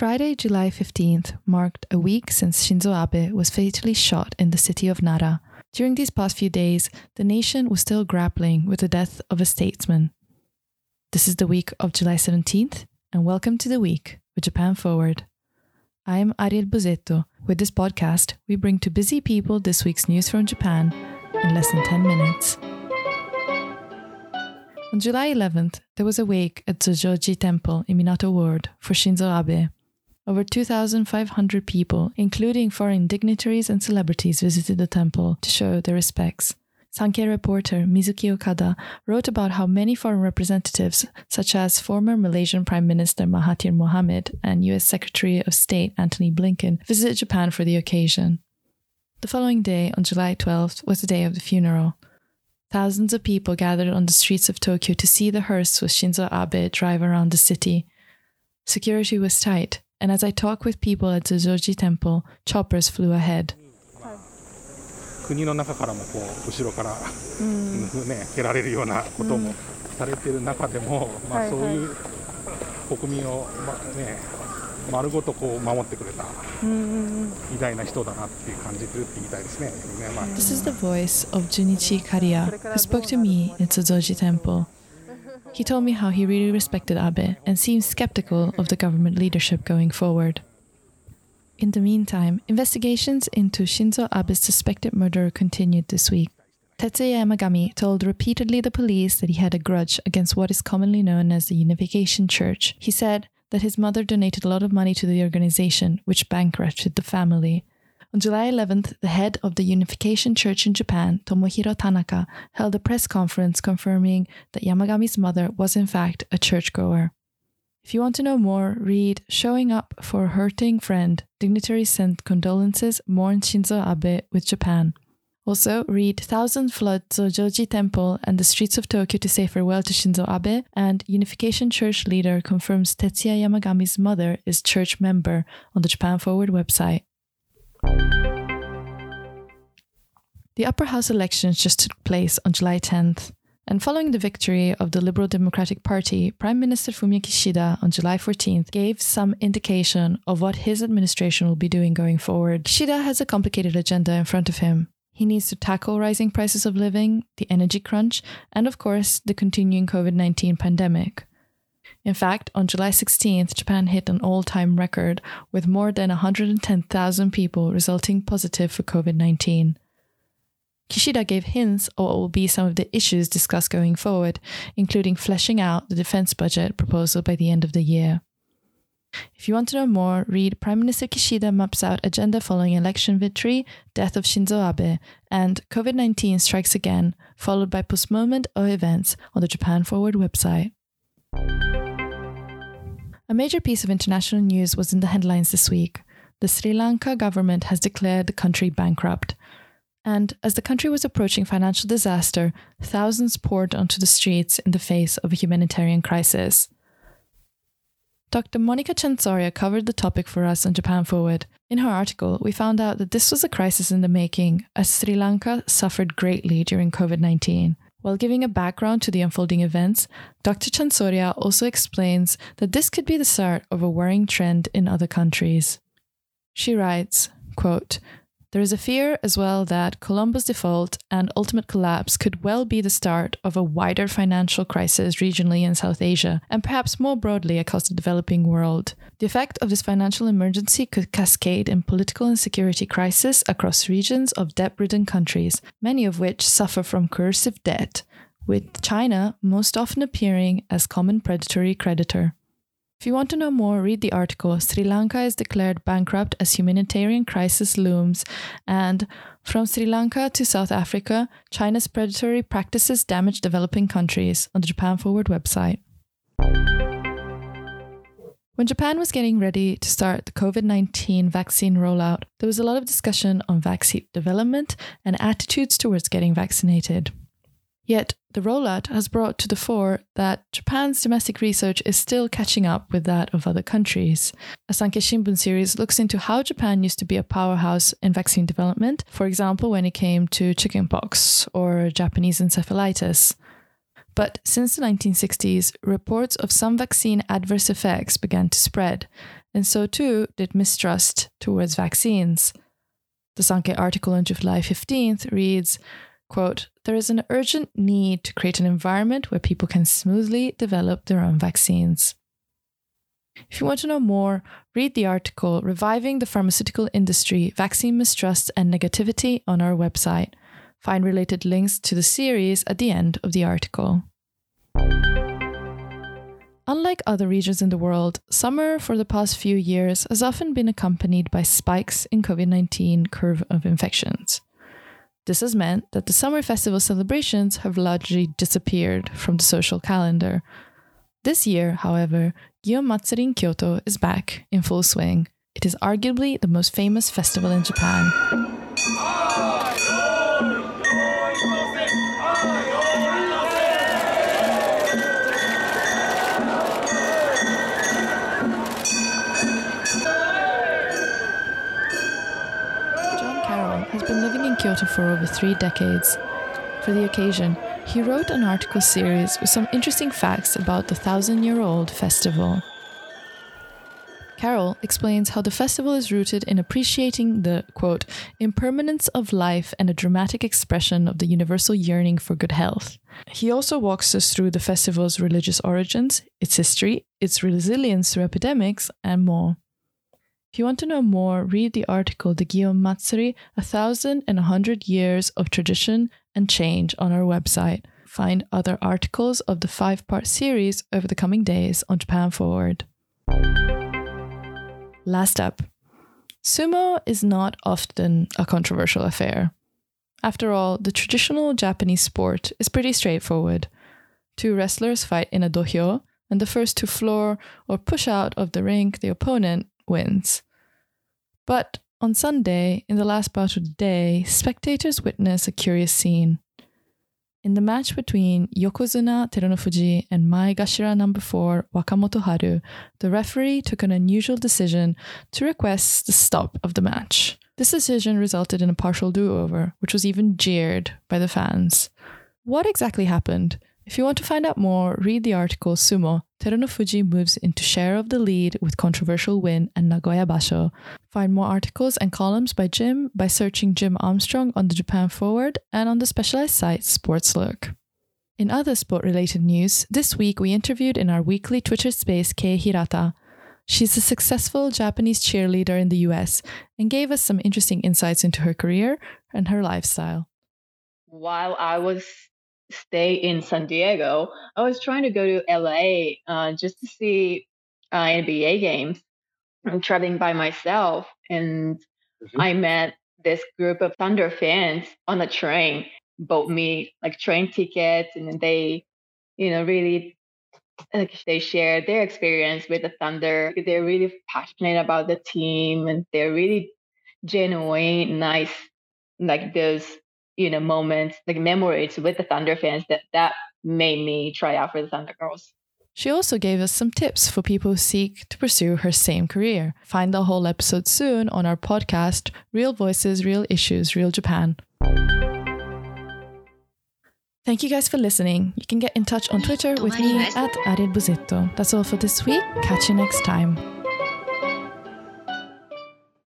Friday, July 15th, marked a week since Shinzo Abe was fatally shot in the city of Nara. During these past few days, the nation was still grappling with the death of a statesman. This is the week of July 17th, and welcome to the week with Japan Forward. I am Arielle Busetto. With this podcast, we bring to busy people this week's news from Japan in less than 10 minutes. On July 11th, there was a wake at Zojoji Temple in Minato Ward for Shinzo Abe. Over 2,500 people, including foreign dignitaries and celebrities, visited the temple to show their respects. Sankei reporter Mizuki Okada wrote about how many foreign representatives, such as former Malaysian Prime Minister Mahathir Mohamad and US Secretary of State Antony Blinken, visited Japan for the occasion. The following day, on July 12th, was the day of the funeral. Thousands of people gathered on the streets of Tokyo to see the hearse with Shinzo Abe drive around the city. Security was tight, and as I talk with people at the Zoji temple, choppers flew ahead. Mm. Mm. Mm. This is the voice of Junichi Kariya, who spoke to me at Zojoji Temple. He told me how he really respected Abe and seemed skeptical of the government leadership going forward. In the meantime, investigations into Shinzo Abe's suspected murder continued this week. Tetsuya Yamagami told repeatedly the police that he had a grudge against what is commonly known as the Unification Church. He said that his mother donated a lot of money to the organization, which bankrupted the family. On July 11th, the head of the Unification Church in Japan, Tomohiro Tanaka, held a press conference confirming that Yamagami's mother was in fact a churchgoer. If you want to know more, read Showing Up for a Hurting Friend. Dignitaries sent condolences, mourn Shinzo Abe with Japan. Also, read Thousand Flood Zojoji Temple and the streets of Tokyo to say farewell to Shinzo Abe, and Unification Church leader confirms Tetsuya Yamagami's mother is church member on the Japan Forward website. The upper house elections just took place on July 10th. And following the victory of the Liberal Democratic Party, Prime Minister Fumio Kishida on July 14th gave some indication of what his administration will be doing going forward. Kishida has a complicated agenda in front of him. He needs to tackle rising prices of living, the energy crunch, and of course, the continuing COVID 19 pandemic. In fact, on July 16th, Japan hit an all time record with more than 110,000 people resulting positive for COVID 19. Kishida gave hints of what will be some of the issues discussed going forward, including fleshing out the defense budget proposal by the end of the year. If you want to know more, read Prime Minister Kishida maps out agenda following election victory, death of Shinzo Abe, and COVID 19 strikes again, followed by postponement of events on the Japan Forward website. A major piece of international news was in the headlines this week. The Sri Lanka government has declared the country bankrupt. And as the country was approaching financial disaster, thousands poured onto the streets in the face of a humanitarian crisis. Dr. Monica Chansoria covered the topic for us on Japan Forward. In her article, we found out that this was a crisis in the making, as Sri Lanka suffered greatly during COVID 19. While giving a background to the unfolding events, Dr. Chansoria also explains that this could be the start of a worrying trend in other countries. She writes, quote, there is a fear as well that Colombo's default and ultimate collapse could well be the start of a wider financial crisis regionally in South Asia, and perhaps more broadly across the developing world. The effect of this financial emergency could cascade in political and security crisis across regions of debt ridden countries, many of which suffer from coercive debt, with China most often appearing as common predatory creditor. If you want to know more, read the article Sri Lanka is declared bankrupt as humanitarian crisis looms and From Sri Lanka to South Africa, China's predatory practices damage developing countries on the Japan Forward website. When Japan was getting ready to start the COVID 19 vaccine rollout, there was a lot of discussion on vaccine development and attitudes towards getting vaccinated. Yet, the rollout has brought to the fore that Japan's domestic research is still catching up with that of other countries. A Sankei Shimbun series looks into how Japan used to be a powerhouse in vaccine development, for example, when it came to chickenpox or Japanese encephalitis. But since the 1960s, reports of some vaccine adverse effects began to spread, and so too did mistrust towards vaccines. The Sankei article on July 15th reads, quote, There is an urgent need to create an environment where people can smoothly develop their own vaccines. If you want to know more, read the article Reviving the Pharmaceutical Industry Vaccine Mistrust and Negativity on our website. Find related links to the series at the end of the article. Unlike other regions in the world, summer for the past few years has often been accompanied by spikes in COVID 19 curve of infections. This has meant that the summer festival celebrations have largely disappeared from the social calendar. This year, however, Gion Matsuri in Kyoto is back in full swing. It is arguably the most famous festival in Japan. Has been living in Kyoto for over three decades. For the occasion, he wrote an article series with some interesting facts about the thousand year old festival. Carroll explains how the festival is rooted in appreciating the, quote, impermanence of life and a dramatic expression of the universal yearning for good health. He also walks us through the festival's religious origins, its history, its resilience through epidemics, and more. If you want to know more, read the article The Gion Matsuri A Thousand and a Hundred Years of Tradition and Change on our website. Find other articles of the five part series over the coming days on Japan Forward. Last up Sumo is not often a controversial affair. After all, the traditional Japanese sport is pretty straightforward. Two wrestlers fight in a dohyo, and the first to floor or push out of the ring the opponent wins. But on Sunday, in the last bout of the day, spectators witness a curious scene. In the match between Yokozuna Terunofuji and Maegashira number 4 Wakamotoharu, the referee took an unusual decision to request the stop of the match. This decision resulted in a partial do-over, which was even jeered by the fans. What exactly happened? If you want to find out more, read the article Sumo Terunofuji moves into share of the lead with controversial win and Nagoya Basho. Find more articles and columns by Jim by searching Jim Armstrong on the Japan Forward and on the specialized site Sports Look. In other sport related news, this week we interviewed in our weekly Twitter space Kei Hirata. She's a successful Japanese cheerleader in the US and gave us some interesting insights into her career and her lifestyle. While I was stay in San Diego, I was trying to go to LA uh, just to see uh, NBA games. I'm traveling by myself, and mm-hmm. I met this group of Thunder fans on the train. Bought me like train tickets, and they, you know, really like they shared their experience with the Thunder. They're really passionate about the team, and they're really genuine, nice, like those you know moments like memories with the thunder fans that that made me try out for the thunder girls she also gave us some tips for people who seek to pursue her same career. Find the whole episode soon on our podcast, Real Voices, Real Issues, Real Japan. Thank you guys for listening. You can get in touch on Twitter with me at Arielle Busetto. That's all for this week. Catch you next time.